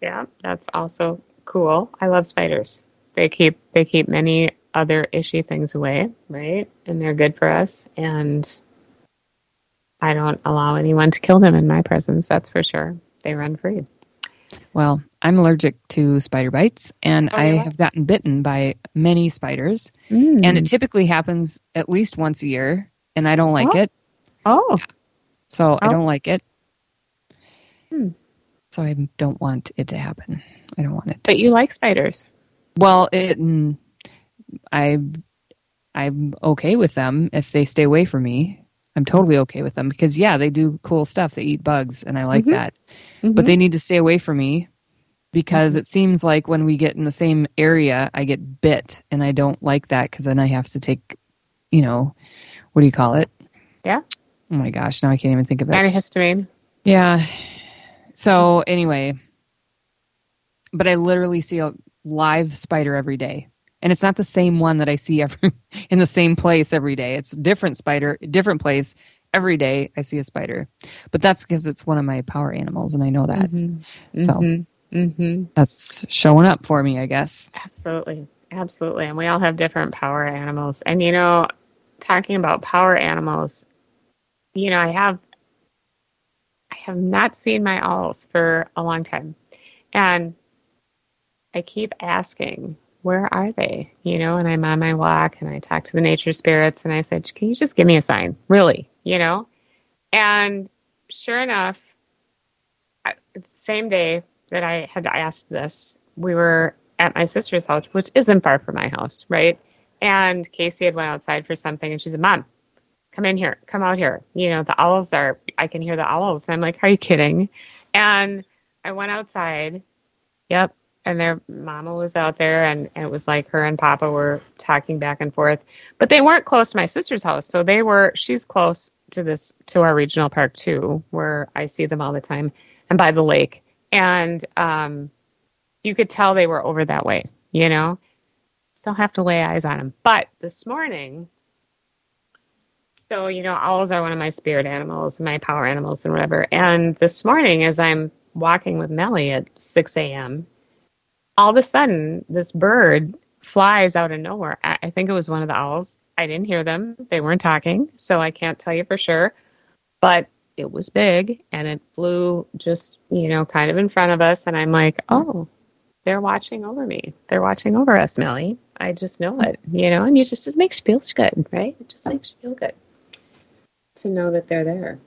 yeah, that's also cool. I love spiders. They keep they keep many other ishy things away, right? And they're good for us. And I don't allow anyone to kill them in my presence. That's for sure. They run free. Well, I'm allergic to spider bites, and oh, I have gotten bitten by many spiders. Mm. And it typically happens at least once a year, and I don't like oh. it. Oh. So I Oh. don't like it. Hmm. So I don't want it to happen. I don't want it. But you like spiders. Well, it, mm, I, I'm okay with them if they stay away from me. I'm totally okay with them because yeah, they do cool stuff. They eat bugs, and I like Mhm. that. But they need to stay away from me because it seems like when we get in the same area, I get bit, and I don't like that because then I have to take, you know, what do you call it? Yeah. Oh my gosh, now I can't even think of it. Antihistamine. Yeah. So anyway, but I literally see a live spider every day. And it's not the same one that I see every in the same place every day. It's a different spider, different place every day I see a spider. But that's because it's one of my power animals and I know that. So Mm-hmm. that's showing up for me, I guess. Absolutely. Absolutely. And we all have different power animals. And, you know, talking about power animals, you know, I have. I have not seen my owls for a long time. And I keep asking, where are they? You know, and I'm on my walk and I talk to the nature spirits and I said, can you just give me a sign? Really? You know? And sure enough, same day that I had asked this, we were at my sister's house, which isn't far from my house, right? And Casey had went outside for something and she said, Mom, come in here, come out here. You know, the owls are, I can hear the owls. And I'm like, are you kidding? And I went outside. Yep. And their mama was out there and, and it was like her and Papa were talking back and forth. But they weren't close to my sister's house. So they were, she's close to this, to our regional park too, where I see them all the time and by the lake. And um, you could tell they were over that way, you know? Still have to lay eyes on them. But this morning, so, you know, owls are one of my spirit animals, my power animals, and whatever. And this morning, as I'm walking with Melly at 6 a.m., all of a sudden, this bird flies out of nowhere. I, I think it was one of the owls. I didn't hear them. They weren't talking, so I can't tell you for sure. But it was big and it flew just, you know, kind of in front of us. And I'm like, oh, they're watching over me. They're watching over us, Melly. I just know it, you know, and you just, it makes you feel good, right? It just makes you feel good to know that they're there.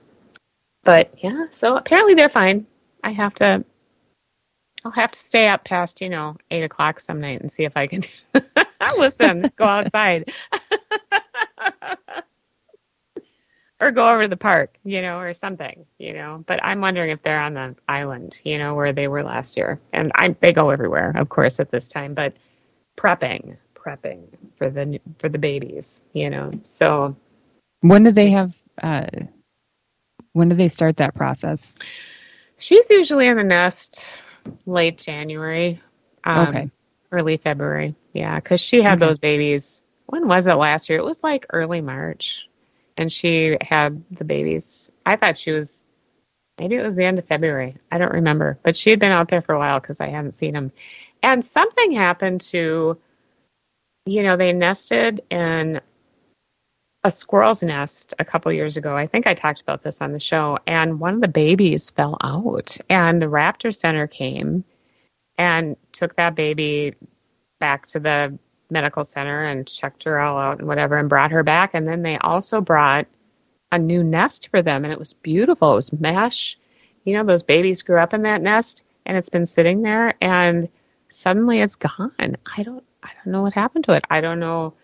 But yeah, so apparently they're fine. I have to, I'll have to stay up past, you know, eight o'clock some night and see if I can listen, go outside. or go over to the park, you know, or something, you know. But I'm wondering if they're on the island, you know, where they were last year. And I they go everywhere, of course, at this time, but prepping, prepping for the for the babies, you know. So When do they have uh when do they start that process? she's usually in the nest late January, um, Okay. early February. Yeah, because she had Okay. those babies. When was it last year? It was like early March, and she had the babies. I thought she was maybe it was the end of February. I don't remember, but she had been out there for a while because I hadn't seen them. And something happened to, you know, they nested in a squirrel's nest a couple years ago. I think I talked about this on the show, and one of the babies fell out, and the Raptor Center came and took that baby back to the medical center and checked her all out and whatever and brought her back. And then they also brought a new nest for them and it was beautiful. It was mesh. You know those babies grew up in that nest and it's been sitting there and suddenly it's gone. I don't i don't know what happened to it. I don't know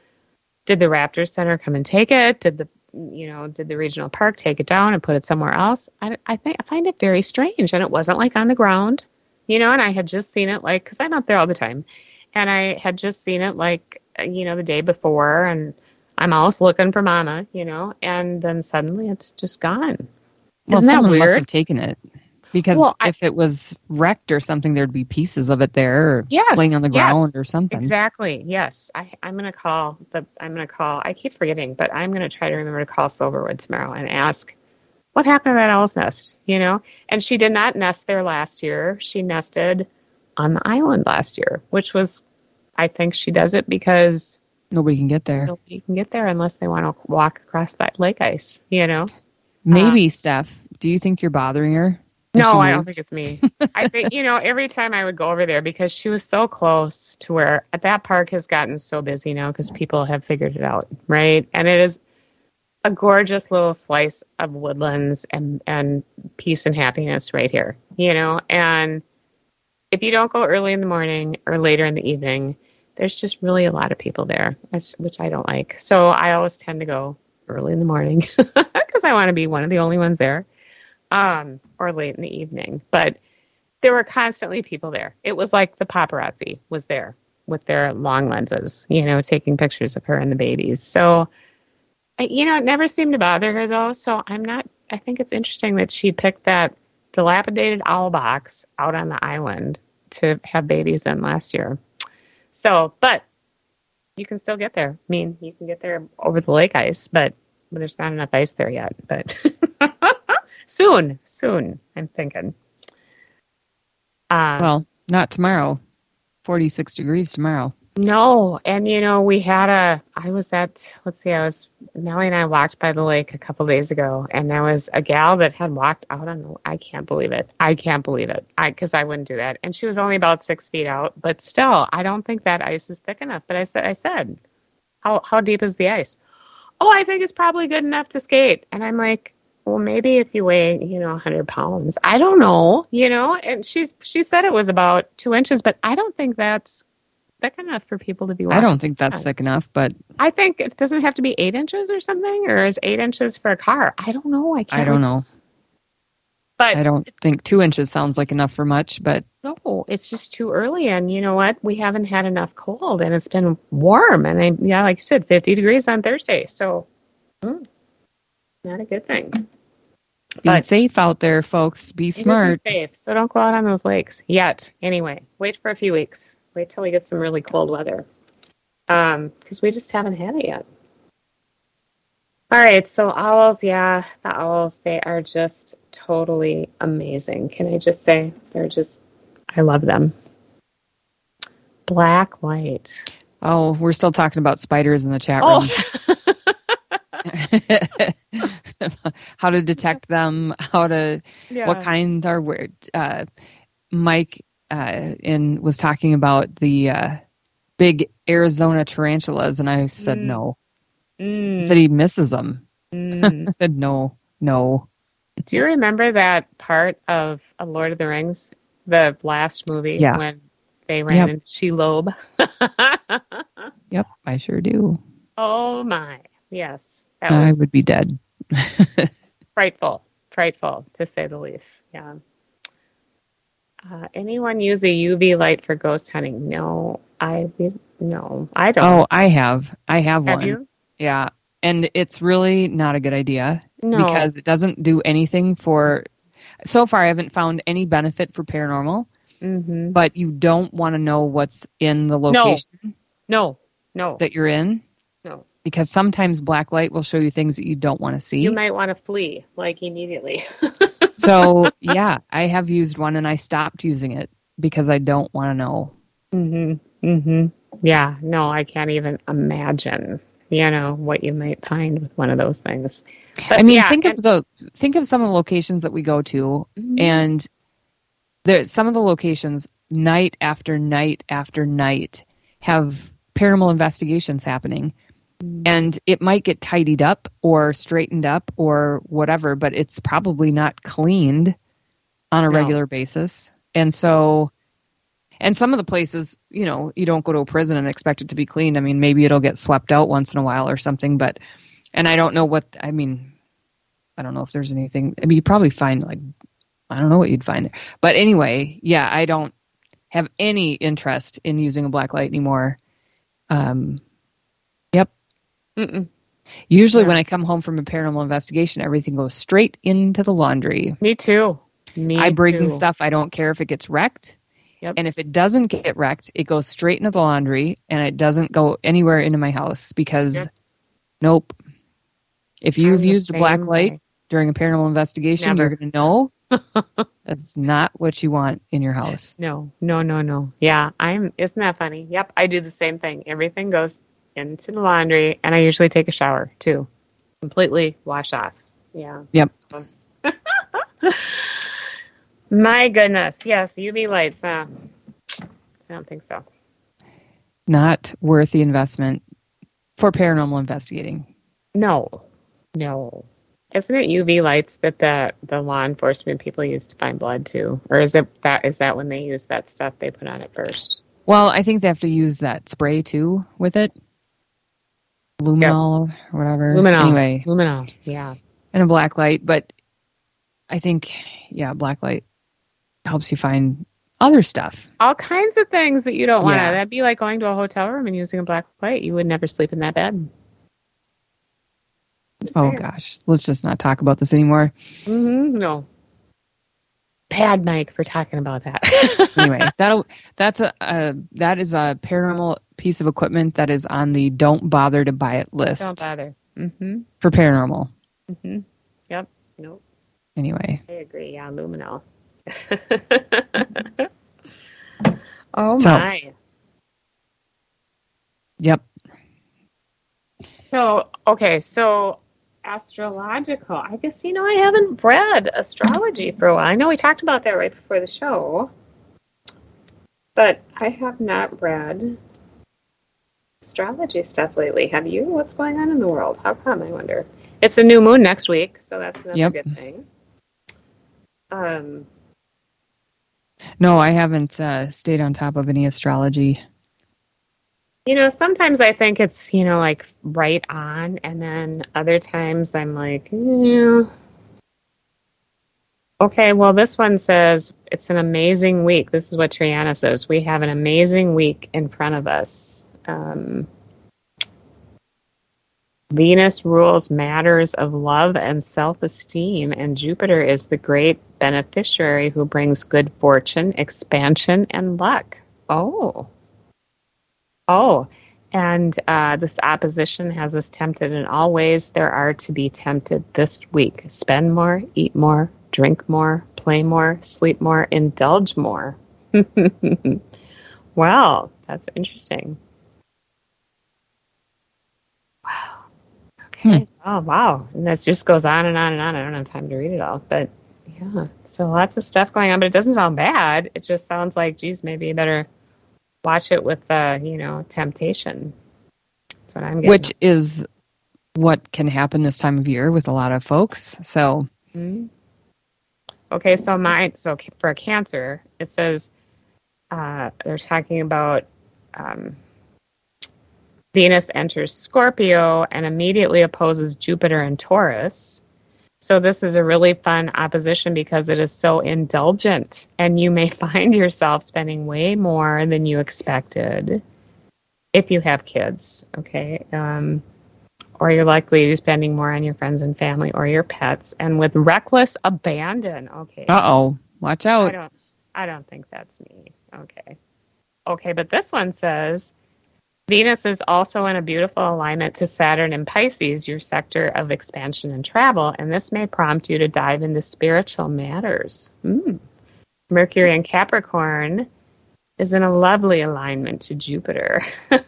did the raptor center come and take it did the you know did the regional park take it down and put it somewhere else i, I think i find it very strange and it wasn't like on the ground you know and i had just seen it like because i'm out there all the time and I had just seen it like you know the day before, and I'm always looking for Mama, you know, and then suddenly it's just gone. Well, Isn't that someone must have taken it. Because Well, I- if it was wrecked or something, there'd be pieces of it there or Yes, laying on the yes, ground or something. Exactly. Yes, I, I'm going to call the. I'm going to call. I keep forgetting, but I'm going to try to remember to call Silverwood tomorrow and ask what happened to that owl's nest. You know, and she did not nest there last year. She nested on the island last year, which was, I think she does it because Nobody can get there. nobody can get there unless they want to walk across that lake ice. You know. Maybe, um, Steph, do you think you're bothering her? No, I don't think it's me. I think you know every time I would go over there because she was so close to where that park has gotten so busy now because people have figured it out, right? And it is a gorgeous little slice of woodlands and and peace and happiness right here, you know. And if you don't go early in the morning or later in the evening, there's just really a lot of people there, which, which I don't like. So I always tend to go early in the morning because I want to be one of the only ones there, um, or late in the evening. But there were constantly people there. It was like the paparazzi was there with their long lenses, you know, taking pictures of her and the babies. So, you know, it never seemed to bother her though. So I'm not, I think it's interesting that she picked that dilapidated owl box out on the island to have babies in last year. So, but you can still get there. I mean, you can get there over the lake ice, but there's not enough ice there yet. But soon, soon, I'm thinking. Um, well, not tomorrow. 46 degrees tomorrow. No, and you know, we had a. I was at. Let's see, I was. Melly and I walked by the lake a couple days ago, and there was a gal that had walked out on. The, I can't believe it. I can't believe it. I because I wouldn't do that, and she was only about six feet out. But still, I don't think that ice is thick enough. But I said, I said, how how deep is the ice? Oh, I think it's probably good enough to skate. And I'm like, well, maybe if you weigh, you know, 100 pounds. I don't know, you know. And she's she said it was about two inches, but I don't think that's thick enough for people to be. I don't think that's thick enough, but I think it doesn't have to be eight inches or something, or is eight inches for a car? I don't know. I can't. I don't know. But I don't think two inches sounds like enough for much, but no, it's just too early. And you know what? We haven't had enough cold, and it's been warm. And I, yeah, like you said, 50 degrees on Thursday. So, mm, not a good thing. Be but safe out there, folks. Be smart. safe. So don't go out on those lakes yet. Anyway, wait for a few weeks. Wait till we get some really cold weather. Um, because we just haven't had it yet. All right, so owls, yeah, the owls, they are just totally amazing. Can I just say they're just I love them. Black light. Oh, we're still talking about spiders in the chat room. Oh. how to detect them, how to yeah. what kinds are weird. Uh, Mike uh, in was talking about the uh, big Arizona tarantulas, and I said mm. no. Mm. He said he misses them. Mm. I said no, no. Do you remember that part of A Lord of the Rings, the last movie, yeah. when they ran yep. into Shelob? yep, I sure do. Oh my, yes. I would be dead. Frightful, frightful to say the least. Yeah. Uh, anyone use a UV light for ghost hunting? No, I no, I don't. Oh, I have. I have, have one. You? Yeah, and it's really not a good idea no. because it doesn't do anything for. So far, I haven't found any benefit for paranormal. Mm-hmm. But you don't want to know what's in the location. No, no, that you're in. No, because sometimes black light will show you things that you don't want to see. You might want to flee like immediately. so yeah, I have used one and I stopped using it because I don't want to know. Mhm. Mhm. Yeah. No, I can't even imagine. You know what you might find with one of those things. But, I mean, yeah, think and, of the think of some of the locations that we go to, mm-hmm. and there some of the locations night after night after night have paranormal investigations happening and it might get tidied up or straightened up or whatever, but it's probably not cleaned on a no. regular basis. And so, and some of the places, you know, you don't go to a prison and expect it to be cleaned. I mean, maybe it'll get swept out once in a while or something, but, and I don't know what, I mean, I don't know if there's anything, I mean, you probably find like, I don't know what you'd find there. But anyway, yeah, I don't have any interest in using a black light anymore. Um, Mm-mm. Usually, yeah. when I come home from a paranormal investigation, everything goes straight into the laundry. Me too. Me I bring too. stuff. I don't care if it gets wrecked. Yep. And if it doesn't get wrecked, it goes straight into the laundry and it doesn't go anywhere into my house because, yep. nope. If you've used a black light way. during a paranormal investigation, Never. you're going to know that's not what you want in your house. No, no, no, no. Yeah, I'm. Isn't that funny? Yep, I do the same thing. Everything goes into the laundry, and I usually take a shower too. Completely wash off. Yeah. Yep. My goodness. Yes, UV lights. Uh, I don't think so. Not worth the investment for paranormal investigating. No. No. Isn't it UV lights that the the law enforcement people use to find blood too, or is it that is that when they use that stuff they put on it first? Well, I think they have to use that spray too with it. Luminol or whatever. Luminol. Anyway, Luminol. Yeah. and a black light, but I think yeah, black light helps you find other stuff. All kinds of things that you don't want to. Yeah. That'd be like going to a hotel room and using a black light. You would never sleep in that bed. Oh gosh, let's just not talk about this anymore. hmm No. Bad Mike for talking about that. anyway, that'll that's a, a that is a paranormal piece of equipment that is on the don't bother to buy it list Don't bother. Mm-hmm. for paranormal. Mm-hmm. Yep. Nope. Anyway, I agree. Yeah, luminol. oh So- my. yep. So okay, so astrological. I guess you know I haven't read astrology for a while. I know we talked about that right before the show, but I have not read astrology stuff lately. Have you? What's going on in the world? How come? I wonder. It's a new moon next week, so that's another Yep. good thing. Um, No, I haven't uh, stayed on top of any astrology. You know, sometimes I think it's, you know, like right on, and then other times I'm like, yeah. Okay, well, this one says it's an amazing week. This is what Triana says. We have an amazing week in front of us. Um, Venus rules matters of love and self esteem, and Jupiter is the great beneficiary who brings good fortune, expansion, and luck. Oh. Oh, and uh, this opposition has us tempted in all ways there are to be tempted this week. Spend more, eat more, drink more, play more, sleep more, indulge more. well, that's interesting. Okay. Oh, wow. And this just goes on and on and on. I don't have time to read it all, but yeah. So lots of stuff going on, but it doesn't sound bad. It just sounds like, geez, maybe you better watch it with, uh, you know, temptation. That's what I'm getting. which is what can happen this time of year with a lot of folks. So, Mhm. Okay, so my so for cancer, it says uh, they're talking about um, Venus enters Scorpio and immediately opposes Jupiter and Taurus. So this is a really fun opposition because it is so indulgent, and you may find yourself spending way more than you expected if you have kids. Okay. Um, or you're likely to be spending more on your friends and family or your pets and with reckless abandon okay uh oh, watch i out. don't i don't think that's me okay okay but this one says venus is also in a beautiful alignment to saturn and pisces your sector of expansion and travel and this may prompt you to dive into spiritual matters mm. mercury and capricorn is in a lovely alignment to jupiter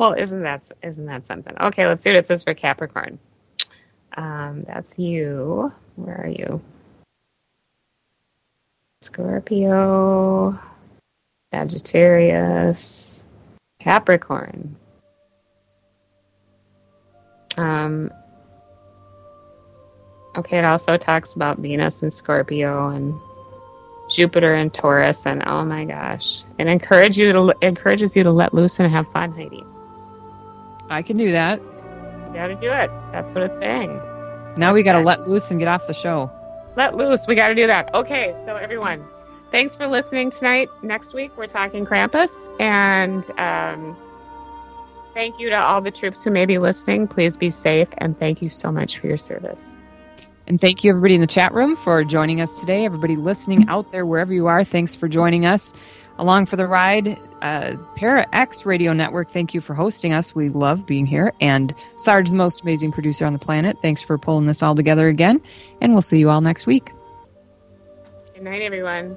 Well, isn't that isn't that something? Okay, let's see what it says for Capricorn. Um, that's you. Where are you? Scorpio, Sagittarius, Capricorn. Um, okay, it also talks about Venus and Scorpio and Jupiter and Taurus, and oh my gosh, it encourages you to encourages you to let loose and have fun, Heidi. I can do that. You got to do it. That's what it's saying. Now we got to let loose and get off the show. Let loose. We got to do that. Okay, so everyone, thanks for listening tonight. Next week we're talking Krampus, and um, thank you to all the troops who may be listening. Please be safe, and thank you so much for your service. And thank you, everybody in the chat room, for joining us today. Everybody listening out there, wherever you are, thanks for joining us along for the ride. Uh, Para X Radio Network, thank you for hosting us. We love being here. And Sarge, the most amazing producer on the planet, thanks for pulling this all together again. And we'll see you all next week. Good night, everyone.